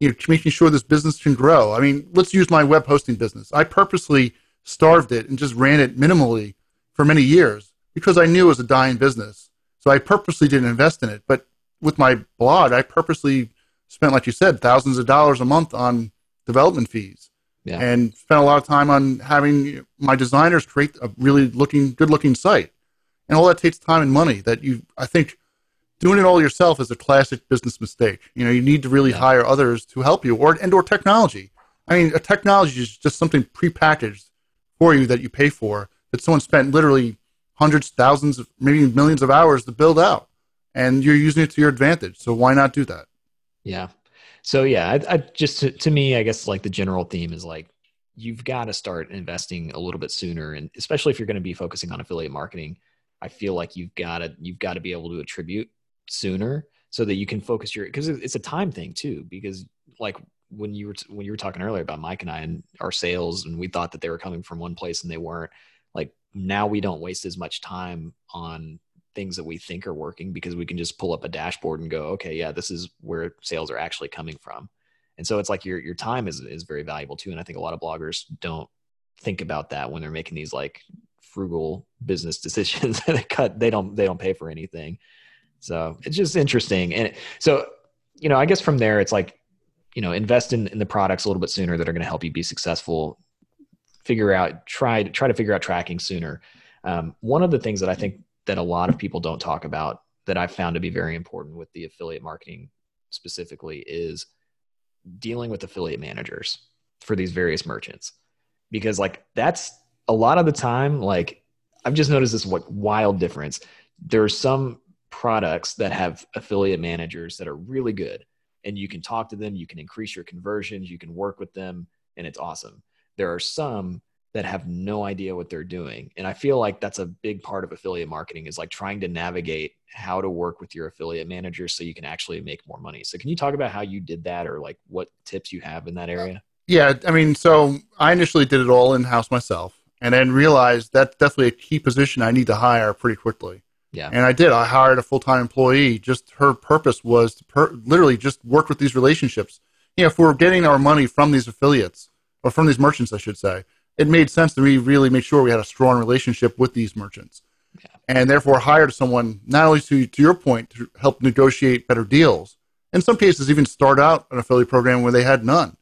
you know, making sure this business can grow. I mean, let's use my web hosting business. I purposely starved it and just ran it minimally for many years because I knew it was a dying business. So I purposely didn't invest in it. But with my blog, I purposely spent, like you said, thousands of dollars a month on development fees yeah. and spent a lot of time on having my designers create a really looking, good looking site. And all that takes time and money that you, I think, doing it all yourself is a classic business mistake. You know, you need to really yeah. hire others to help you or, and or technology. I mean, a technology is just something prepackaged for you that you pay for that someone spent literally hundreds, thousands, maybe millions of hours to build out and you're using it to your advantage. So why not do that? Yeah. So yeah, I, I just to, to me, I guess like the general theme is like you've got to start investing a little bit sooner, and especially if you're going to be focusing on affiliate marketing, I feel like you've got to you've got to be able to attribute sooner so that you can focus your because it's a time thing too. Because like when you were when you were talking earlier about Mike and I and our sales, and we thought that they were coming from one place and they weren't. Now we don't waste as much time on things that we think are working because we can just pull up a dashboard and go, okay, yeah, this is where sales are actually coming from. And so it's like your your time is is very valuable too. And I think a lot of bloggers don't think about that when they're making these like frugal business (laughs) decisions. they cut they don't they don't pay for anything. So it's just interesting. And so, you know, I guess from there it's like, you know, invest in, in the products a little bit sooner that are going to help you be successful. Figure out, try to try to figure out tracking sooner. Um, one of the things that I think that a lot of people don't talk about that I've found to be very important with the affiliate marketing specifically is dealing with affiliate managers for these various merchants. Because like that's a lot of the time, like I've just noticed this what wild difference. There are some products that have affiliate managers that are really good and you can talk to them, you can increase your conversions, you can work with them, and it's awesome. There are some that have no idea what they're doing. And I feel like that's a big part of affiliate marketing is like trying to navigate how to work with your affiliate managers so you can actually make more money. So can you talk about how you did that or like what tips you have in that area? Yeah, I mean, so I initially did it all in house myself and then realized that's definitely a key position I need to hire pretty quickly. Yeah. And I did. I hired a full time employee. Just her purpose was to per- literally just work with these relationships. You know, if we're getting our money from these affiliates or from these merchants, I should say, it made sense to me really make sure we had a strong relationship with these merchants. Yeah. And therefore hired someone not only to, to your point to help negotiate better deals, in some cases even start out an affiliate program where they had none.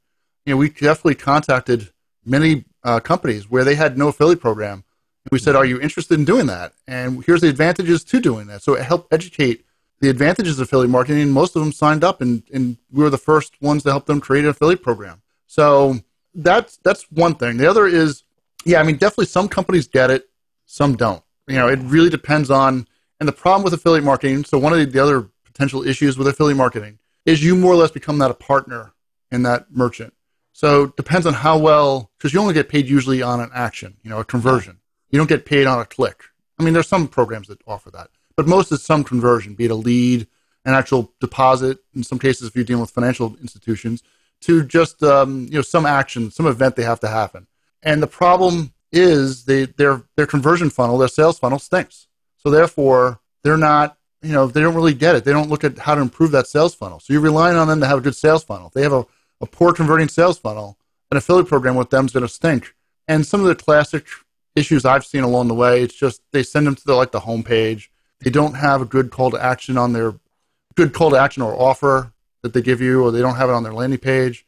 You know, we definitely contacted many uh, companies where they had no affiliate program. We said, "Are you interested in doing that?" And here's the advantages to doing that. So it helped educate the advantages of affiliate marketing. And most of them signed up, and, and we were the first ones to help them create an affiliate program. So that's that's one thing. The other is, yeah, I mean, definitely some companies get it, some don't. You know, it really depends on. And the problem with affiliate marketing. So one of the, the other potential issues with affiliate marketing is you more or less become that a partner in that merchant. So depends on how well, because you only get paid usually on an action, you know, a conversion. You don't get paid on a click. I mean, there's some programs that offer that, but most is some conversion, be it a lead, an actual deposit. In some cases, if you're dealing with financial institutions, to just um, you know some action, some event they have to happen. And the problem is they their their conversion funnel, their sales funnel stinks. So therefore, they're not you know they don't really get it. They don't look at how to improve that sales funnel. So you're relying on them to have a good sales funnel. If they have a, a poor converting sales funnel, an affiliate program with them is going to stink. And some of the classic issues I've seen along the way, it's just they send them to the, like the homepage. They don't have a good call to action on their good call to action or offer that they give you, or they don't have it on their landing page,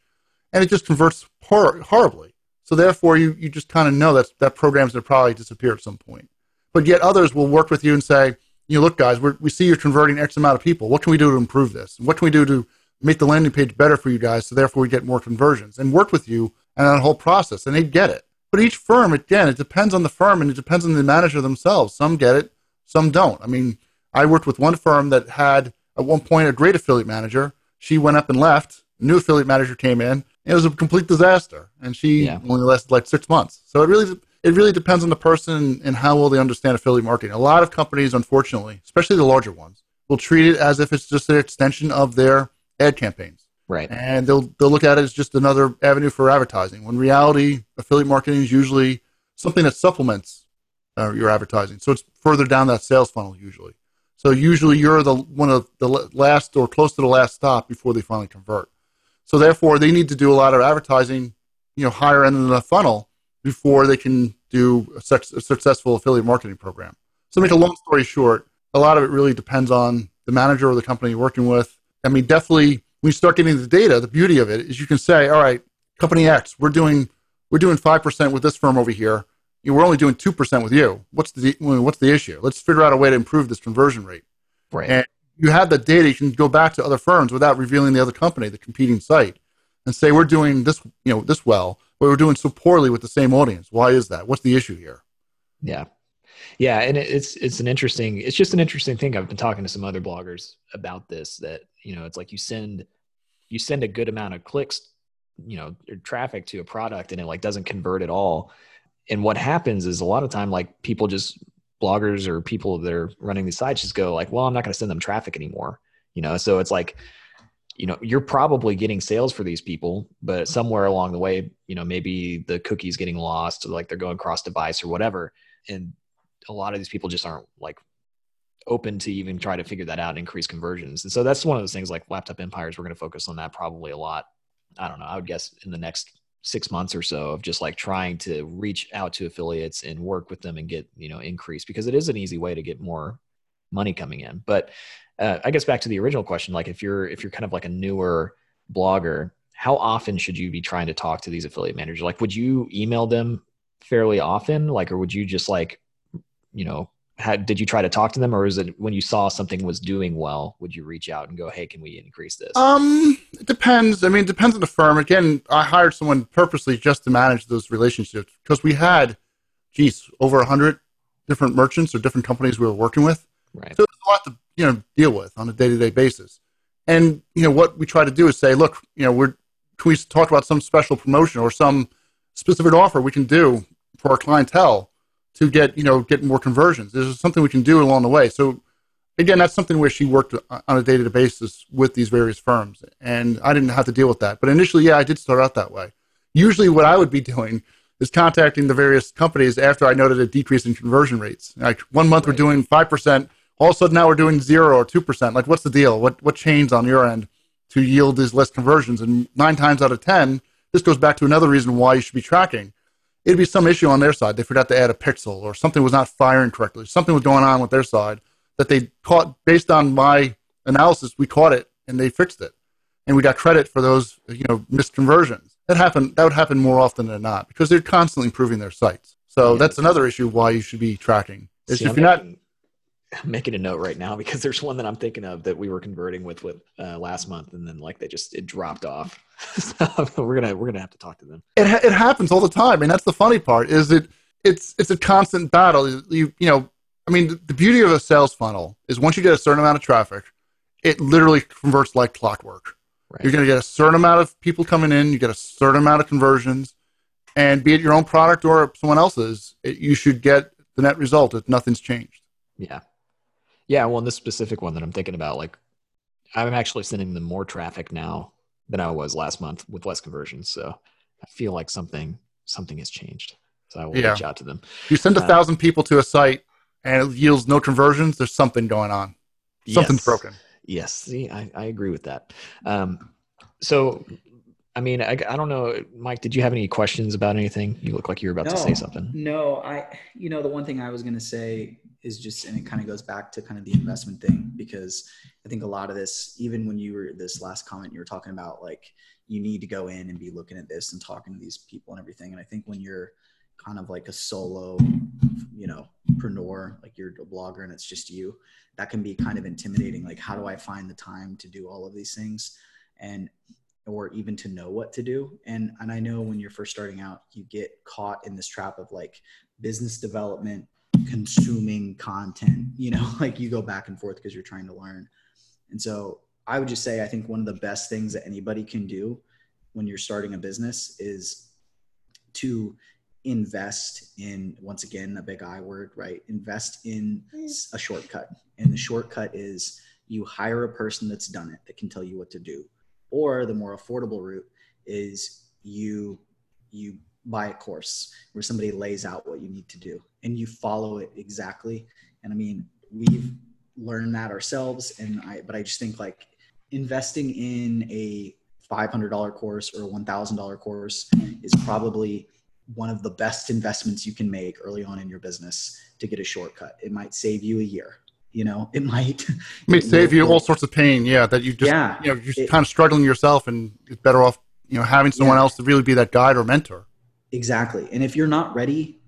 and it just converts hor- horribly. So therefore, you, you just kind of know that that program's going to probably disappear at some point. But yet others will work with you and say, you know, look, guys, we see you're converting X amount of people. What can we do to improve this? What can we do to make the landing page better for you guys so therefore we get more conversions and work with you and that whole process and they get it. But each firm, again, it depends on the firm and it depends on the manager themselves. Some get it, some don't. I mean, I worked with one firm that had at one point a great affiliate manager she went up and left. New affiliate manager came in. It was a complete disaster, and she yeah. only lasted like six months. So it really it really depends on the person and how well they understand affiliate marketing. A lot of companies, unfortunately, especially the larger ones, will treat it as if it's just an extension of their ad campaigns. Right. And they'll they'll look at it as just another avenue for advertising. When reality, affiliate marketing is usually something that supplements uh, your advertising. So it's further down that sales funnel usually. So usually you're the one of the last or close to the last stop before they finally convert. So therefore, they need to do a lot of advertising, you know, higher end in the funnel before they can do a, successful affiliate marketing program. So to make a long story short, a lot of it really depends on the manager or the company you're working with. I mean, definitely when you start getting the data, the beauty of it is you can say, all right, company X, we're doing we're doing five percent with this firm over here you know, we're only doing 2% with you. What's the, what's the issue? Let's figure out a way to improve this conversion rate. Right. And you have the data, you can go back to other firms without revealing the other company, the competing site, and say, we're doing this, you know, this well, but we're doing so poorly with the same audience. Why is that? What's the issue here? Yeah. Yeah. And it's, it's an interesting, it's just an interesting thing. I've been talking to some other bloggers about this, that, you know, it's like you send, you send a good amount of clicks, you know, traffic to a product and it like doesn't convert at all and what happens is a lot of time like people just bloggers or people that are running these sites just go like well i'm not going to send them traffic anymore you know? So it's like you know you're probably getting sales for these people but somewhere along the way you know maybe the cookies getting lost like they're going cross device or whatever. And a lot of these people just aren't like open to even try to figure that out and increase conversions. And so that's one of those things like laptop empires we're going to focus on that probably a lot i don't know i would guess in the next six months or so of just like trying to reach out to affiliates and work with them and get you know increase because it is an easy way to get more money coming in. But uh, i guess back to the original question like if you're if you're kind of like a newer blogger how often should you be trying to talk to these affiliate managers? Like would you email them fairly often? Like or would you just like you know had did you try to talk to them or is it when you saw something was doing well would you reach out and go hey can we increase this? Um it depends. I mean it depends on the firm. Again i hired someone purposely just to manage those relationships because we had geez over 100 different merchants or different companies we were working with. Right. So there's a lot to you know deal with on a day-to-day basis. And you know what we try to do is say look you know we're can we talk about some special promotion or some specific offer we can do for our clientele to get you know get more conversions. This is something we can do along the way. So again, that's something where she worked on a day-to-day basis with these various firms, and I didn't have to deal with that. But initially, yeah, I did start out that way. Usually, what I would be doing is contacting the various companies after I noted a decrease in conversion rates. Like one month right. we're doing five percent, all of a sudden now we're doing zero or two percent. Like, what's the deal? What what changed on your end to yield these less conversions? And nine times out of ten, this goes back to another reason why you should be tracking it'd be some issue on their side. They forgot to add a pixel or something was not firing correctly. Something was going on with their side that they caught based on my analysis. We caught it and they fixed it, and we got credit for those you know misconversions. That happened. That would happen more often than not because they're constantly improving their sites. So yeah. that's another issue why you should be tracking. Is See, if I'm you're not I'm making a note right now because there's one that I'm thinking of that we were converting with with uh, last month, and then like they just it dropped off. (laughs) so we're gonna we're gonna have to talk to them. It it happens all the time, and that's the funny part. Is it it's it's a constant battle. You you know, I mean, the beauty of a sales funnel is once you get a certain amount of traffic, it literally converts like clockwork. Right. You're going to get a certain amount of people coming in. You get a certain amount of conversions, and be it your own product or someone else's, it, you should get the net result if nothing's changed. Yeah, yeah. Well, in this specific one that I'm thinking about, like, I'm actually sending them more traffic now than I was last month with less conversions. So I feel like something something has changed. So I will yeah. reach out to them. You send a uh, thousand people to a site and it yields no conversions, there's something going on. Something's yes. broken. Yes, see, I, I agree with that. Um, so, I mean, I, I don't know, Mike. Did you have any questions about anything? You look like you were about no, to say something. No, I. You know, the one thing I was going to say is just, and it kind of goes back to kind of the investment thing because I think a lot of this, even when you were this last comment, you were talking about like you need to go in and be looking at this and talking to these people and everything. And I think when you're kind of like a solo, you know, preneur, like you're a blogger and it's just you, that can be kind of intimidating. Like, how do I find the time to do all of these things? And or even to know what to do. And and I know when you're first starting out, you get caught in this trap of like business development, consuming content, you know, (laughs) like you go back and forth because you're trying to learn. And so I would just say I think one of the best things that anybody can do when you're starting a business is to invest in once again a big I word, right? Invest in mm. a shortcut. And the shortcut is you hire a person that's done it that can tell you what to do. Or the more affordable route is you you buy a course where somebody lays out what you need to do and you follow it exactly. And I mean, we've learned that ourselves and I but I just think like investing in a $500 course or a $1000 course is probably one of the best investments you can make early on in your business to get a shortcut. It might save you a year. You know, it might. It may save you all sorts of pain. Yeah, that you just, yeah, you know, you're it, kind of struggling yourself, and it's better off, you know, having someone yeah. else to really be that guide or mentor. Exactly. And if you're not ready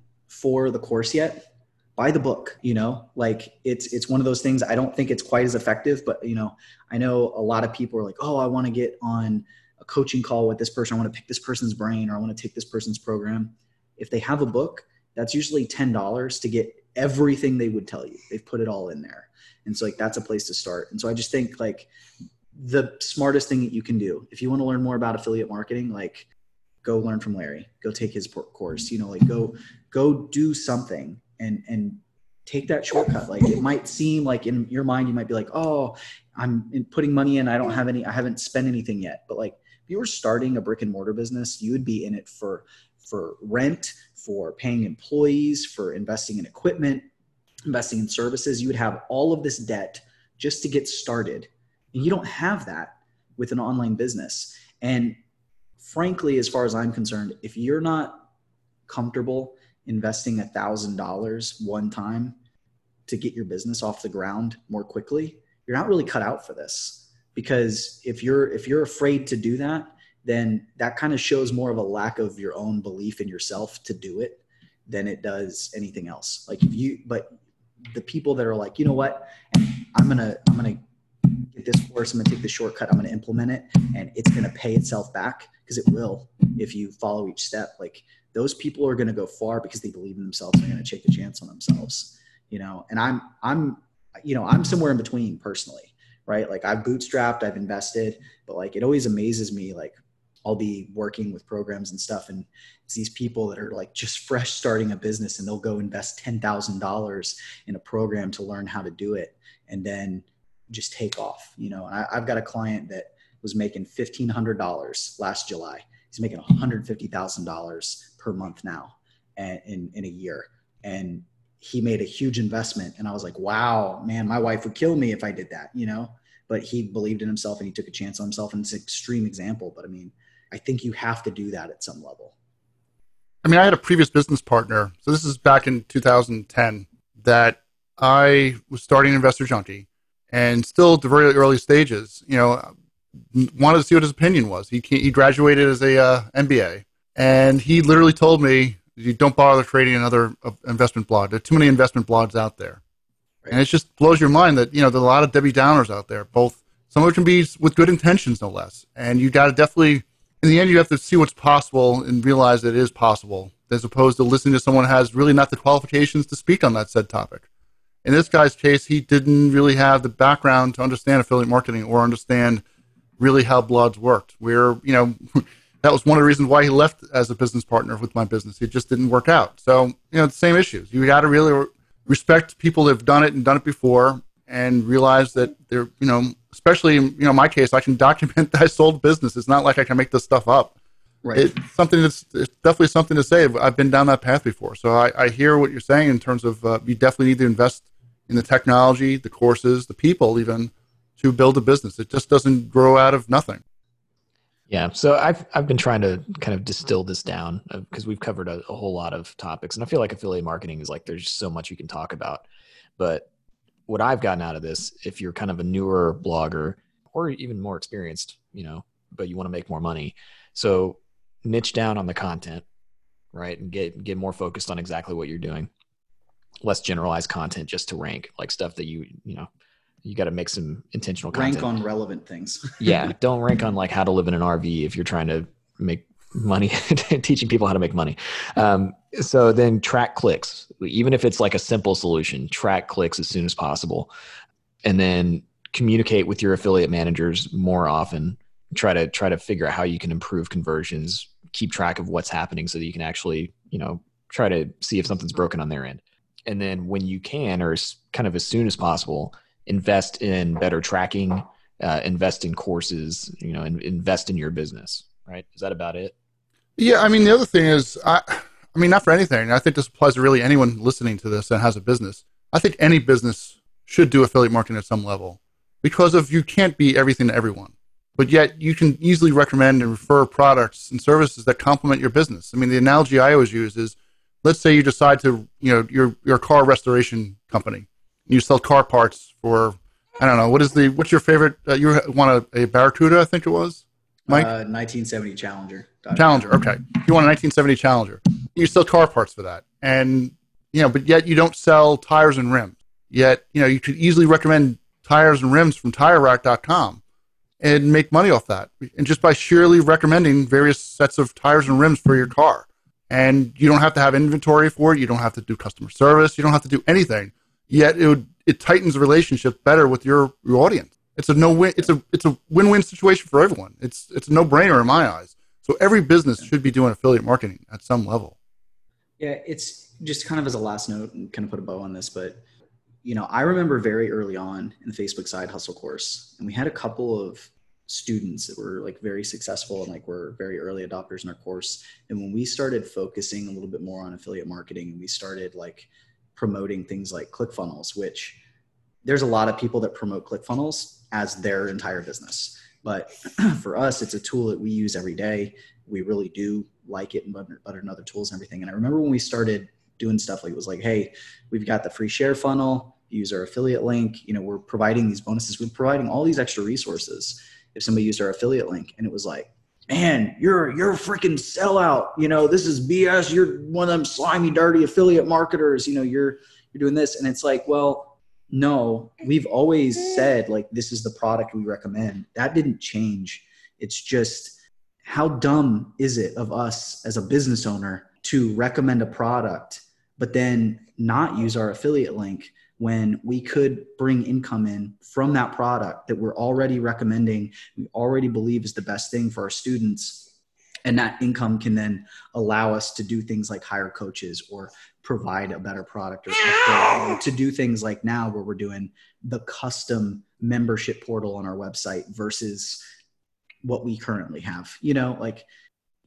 for the course yet, buy the book. You know, like it's it's one of those things. I don't think it's quite as effective, but you know, I know a lot of people are like, oh, I want to get on a coaching call with this person. I want to pick this person's brain or I want to take this person's program. If they have a book, that's usually $10 to get everything they would tell you. They've put it all in there. And so like that's a place to start. And so I just think like the smartest thing that you can do, if you want to learn more about affiliate marketing, like go learn from Larry, go take his course, you know, like go, go do something and, and take that shortcut. Like it might seem like in your mind, you might be like, oh, I'm putting money in. I don't have any, I haven't spent anything yet. But like if you were starting a brick and mortar business, you would be in it for for rent, for paying employees, for investing in equipment, investing in services. You would have all of this debt just to get started. And you don't have that with an online business. And frankly, as far as I'm concerned, if you're not comfortable investing a thousand dollars one time to get your business off the ground more quickly, you're not really cut out for this. Because if you're if you're afraid to do that then that kind of shows more of a lack of your own belief in yourself to do it than it does anything else. Like if you but the people that are like you know what? I'm gonna i'm gonna this course i'm gonna take the shortcut i'm gonna implement it and it's gonna pay itself back because it will if you follow each step like those people are gonna go far because they believe in themselves they're gonna take a chance on themselves you know and i'm i'm you know i'm somewhere in between personally right? Like I've bootstrapped, I've invested, but like it always amazes me. Like I'll be working with programs and stuff, and it's these people that are like just fresh starting a business, and they'll go invest ten thousand dollars in a program to learn how to do it, and then just take off. You know, I, I've got a client that was making fifteen hundred dollars last July. He's making one hundred fifty thousand dollars per month now, and in in a year, and he made a huge investment and i was like wow man my wife would kill me if i did that you know but he believed in himself and he took a chance on himself and it's an extreme example but i mean i think you have to do that at some level I mean, I had a previous business partner. So this is back in 2010 that I was starting Investor Junkie and still at the very early stages, you know, wanted to see what his opinion was. He, he graduated as a uh, MBA and he literally told me, you don't bother creating another uh, investment blog. There are too many investment blogs out there. Right. And it just blows your mind that, you know, there are a lot of Debbie Downers out there, both some of it can be with good intentions, no less. And you got to definitely, in the end, you have to see what's possible and realize that it is possible, as opposed to listening to someone who has really not the qualifications to speak on that said topic. In this guy's case, he didn't really have the background to understand affiliate marketing or understand really how blogs worked. Where, you know, (laughs) that was one of the reasons why he left as a business partner with my business. It just didn't work out. So, you know, the same issues. You got to really respect people that have done it and done it before and realize that they're, you know, especially in you know my case, I can document (laughs) that I sold business. It's not like I can make this stuff up. Right. It's something that's it's definitely something to say. I've been down that path before, so I, I hear what you're saying in terms of uh, you definitely need to invest in the technology, the courses, the people, even to build a business. It just doesn't grow out of nothing. Yeah, so I've I've been trying to kind of distill this down because uh, we've covered a, a, whole lot of topics, and I feel like affiliate marketing is like there's so much you can talk about. But what I've gotten out of this, if you're kind of a newer blogger or even more experienced, you know, but you want to make more money, so niche down on the content, right, and get get more focused on exactly what you're doing. Less generalized content just to rank, like stuff that you you know you got to make some intentional content. rank content. on relevant things. (laughs) yeah, don't rank on like how to live in an RV if you're trying to make money, (laughs) teaching people how to make money. Um, so then track clicks, even if it's like a simple solution, track clicks as soon as possible, and then communicate with your affiliate managers more often. Try to try to figure out how you can improve conversions. Keep track of what's happening so that you can actually, you know, try to see if something's broken on their end. And then when you can, or as, kind of as soon as possible, invest in better tracking, uh, invest in courses, you know, and invest in your business. Right? Is that about it? Yeah, I mean, the other thing is, I, I mean, not for anything. I think this applies to really anyone listening to this and has a business. I think any business should do affiliate marketing at some level because of you can't be everything to everyone, but yet you can easily recommend and refer products and services that complement your business. I mean, the analogy I always use is, let's say you decide to, you know, your your car restoration company, you sell car parts for, I don't know, what is the what's your favorite? Uh, you want a, a Barracuda, I think it was. Mike? Uh, 1970 Challenger. Challenger. Okay. You want a 1970 Challenger. You sell car parts for that. And, you know, but yet you don't sell tires and rims. Yet, you know, you could easily recommend tires and rims from TireRack.com and make money off that. And just by sheerly recommending various sets of tires and rims for your car. And you don't have to have inventory for it. You don't have to do customer service. You don't have to do anything. Yet it would, it tightens the relationship better with your, your audience. It's a no win. It's a it's a win win situation for everyone. It's it's a no brainer in my eyes. So every business should be doing affiliate marketing at some level. Yeah, it's just kind of as a last note and kind of put a bow on this, but you know, I remember very early on in the Facebook side hustle course, and we had a couple of students that were like very successful and like were very early adopters in our course. And when we started focusing a little bit more on affiliate marketing, and we started like promoting things like ClickFunnels, which there's a lot of people that promote ClickFunnels as their entire business. But (clears throat) for us, it's a tool that we use every day. We really do like it better, better than other tools and everything. And I remember when we started doing stuff like it was like, hey, we've got the free share funnel, use our affiliate link. You know, we're providing these bonuses, we're providing all these extra resources. If somebody used our affiliate link and it was like, man, you're you're a freaking sellout. You know, this is BS. You're one of them slimy, dirty affiliate marketers. You know, you're you're doing this. And it's like, well, no, we've always said like this is the product we recommend. That didn't change. It's just how dumb is it of us as a business owner to recommend a product but then not use our affiliate link when we could bring income in from that product that we're already recommending, we already believe is the best thing for our students. And that income can then allow us to do things like hire coaches or provide a better product or, to do things like now where we're doing the custom membership portal on our website versus what we currently have you know like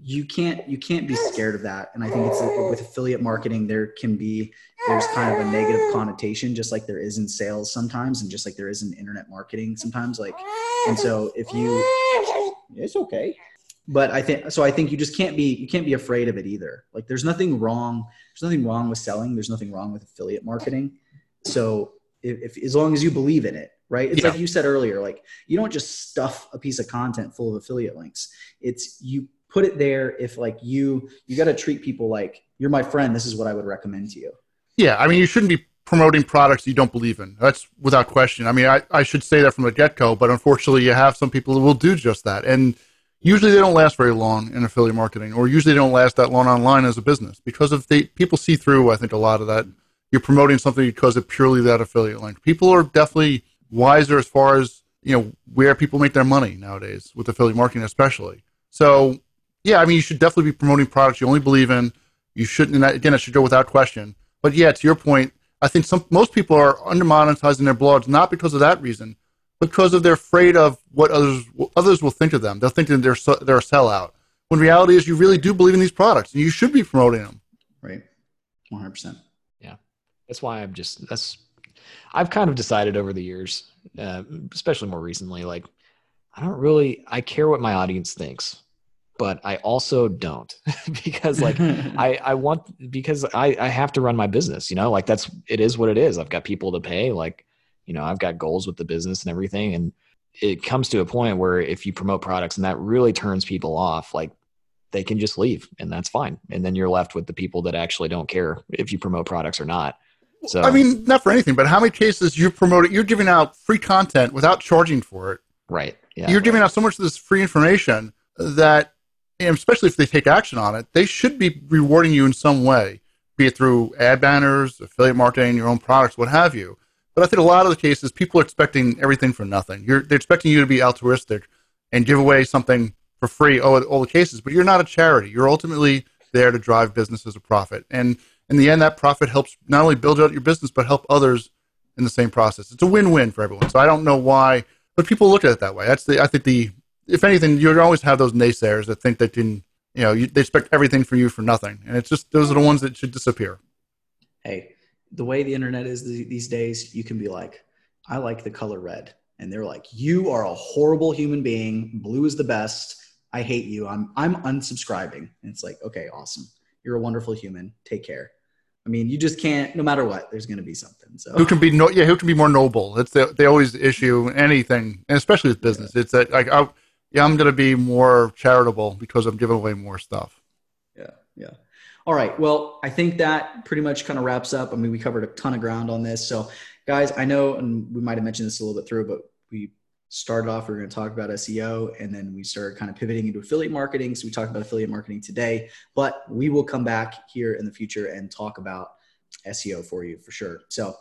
you can't you can't be scared of that and i think it's with affiliate marketing there can be there's kind of a negative connotation just like there is in sales sometimes and just like there is in internet marketing sometimes like and so if you it's okay but I think so. I think you just can't be you can't be afraid of it either. Like there's nothing wrong. There's nothing wrong with selling. There's nothing wrong with affiliate marketing. So if, if as long as you believe in it, right? It's yeah. like you said earlier. Like you don't just stuff a piece of content full of affiliate links. It's you put it there if like you you got to treat people like you're my friend. This is what I would recommend to you. Yeah, I mean you shouldn't be promoting products you don't believe in. That's without question. I mean, I, I should say that from the get go, but unfortunately, you have some people who will do just that. And usually they don't last very long in affiliate marketing, or usually they don't last that long online as a business because of they people see through. I think a lot of that. You're promoting something because of purely that affiliate link. People are definitely wiser as far as you know where people make their money nowadays with affiliate marketing, especially. So yeah, I mean, you should definitely be promoting products you only believe in. You shouldn't. And that, again, it should go without question. But yeah, to your point, I think some most people are under monetizing their blogs not because of that reason, because of they're afraid of what others others will think of them. They'll think that they're they're a sellout. When reality is, you really do believe in these products, and you should be promoting them. Right, one hundred percent. Yeah, that's why I'm just that's I've kind of decided over the years, uh, especially more recently, like I don't really I care what my audience thinks but I also don't (laughs) because like (laughs) I, I want because I, I have to run my business, you know, like that's it is what it is. I've got people to pay, like, you know, I've got goals with the business and everything. And it comes to a point where if you promote products and that really turns people off, like they can just leave and that's fine. And then you're left with the people that actually don't care if you promote products or not. So I mean, not for anything, but how many cases you promote it, you're giving out free content without charging for it. Right. Yeah. You're giving out so much of this free information that and especially if they take action on it, they should be rewarding you in some way, be it through ad banners, affiliate marketing, your own products, what have you. But I think a lot of the cases, people are expecting everything for nothing. You're, they're expecting you to be altruistic and give away something for free, all, all the cases, but you're not a charity. You're ultimately there to drive businesses a profit. And in the end, that profit helps not only build out your business, but help others in the same process. It's a win-win for everyone. So I don't know why, but people look at it that way. That's the, I think the, if anything, you always have those naysayers that think they can, you know, you, they expect everything from you for nothing, and it's just those are the ones that should disappear. Hey, the way the internet is these days, you can be like, I like the color red, and they're like, you are a horrible human being. Blue is the best. I hate you. I'm I'm unsubscribing. And it's like, okay, awesome. You're a wonderful human. Take care. I mean, you just can't. No matter what, there's going to be something. So who can be no? Yeah, who can be more noble? It's the, they always issue anything, and especially with business. Yeah. It's that like I, yeah, I'm going to be more charitable because I'm giving away more stuff. Yeah, yeah. All right. Well, I think that pretty much kind of wraps up. I mean, we covered a ton of ground on this. So, guys, I know, and we might have mentioned this a little bit through, but we started off, we are going to talk about SEO, and then we started kind of pivoting into affiliate marketing. So, we talked about affiliate marketing today, but we will come back here in the future and talk about SEO for you for sure. So,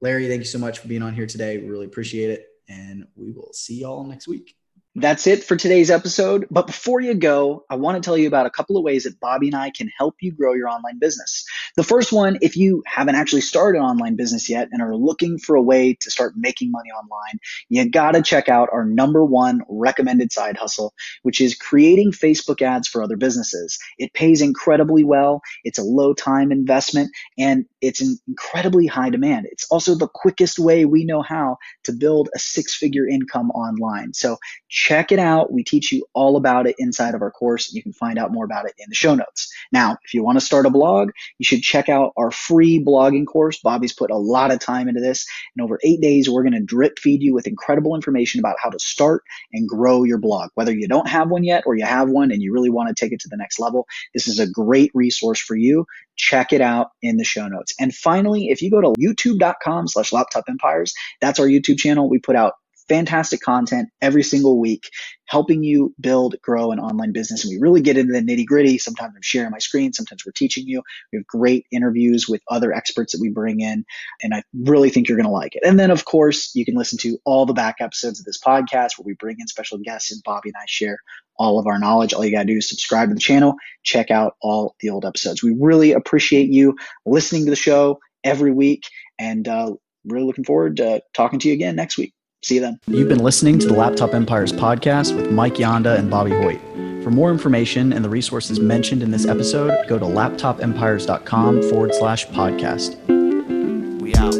Larry, thank you so much for being on here today. We really appreciate it. And we will see y'all next week. That's it for today's episode. But before you go, I want to tell you about a couple of ways that Bobby and I can help you grow your online business. The first one, if you haven't actually started an online business yet and are looking for a way to start making money online, you got to check out our number one recommended side hustle, which is creating Facebook ads for other businesses. It pays incredibly well. It's a low time investment and it's an incredibly high demand. It's also the quickest way we know how to build a six figure income online. So check it out. We teach you all about it inside of our course. You can find out more about it in the show notes. Now, if you want to start a blog, you should check out our free blogging course. Bobby's put a lot of time into this. In over eight days, we're going to drip feed you with incredible information about how to start and grow your blog. Whether you don't have one yet or you have one and you really want to take it to the next level, this is a great resource for you. Check it out in the show notes. And finally, if you go to youtube.com slash laptop empires, that's our YouTube channel. We put out fantastic content every single week, helping you build, grow an online business. And we really get into the nitty gritty. Sometimes I'm sharing my screen. Sometimes we're teaching you. We have great interviews with other experts that we bring in. And I really think you're going to like it. And then, of course, you can listen to all the back episodes of this podcast where we bring in special guests and Bobby and I share all of our knowledge. All you got to do is subscribe to the channel, check out all the old episodes. We really appreciate you listening to the show every week and uh, really looking forward to talking to you again next week. See you then. You've been listening to the Laptop Empires podcast with Mike Yanda and Bobby Hoyt. For more information and the resources mentioned in this episode, go to laptopempires.com forward slash podcast. We out.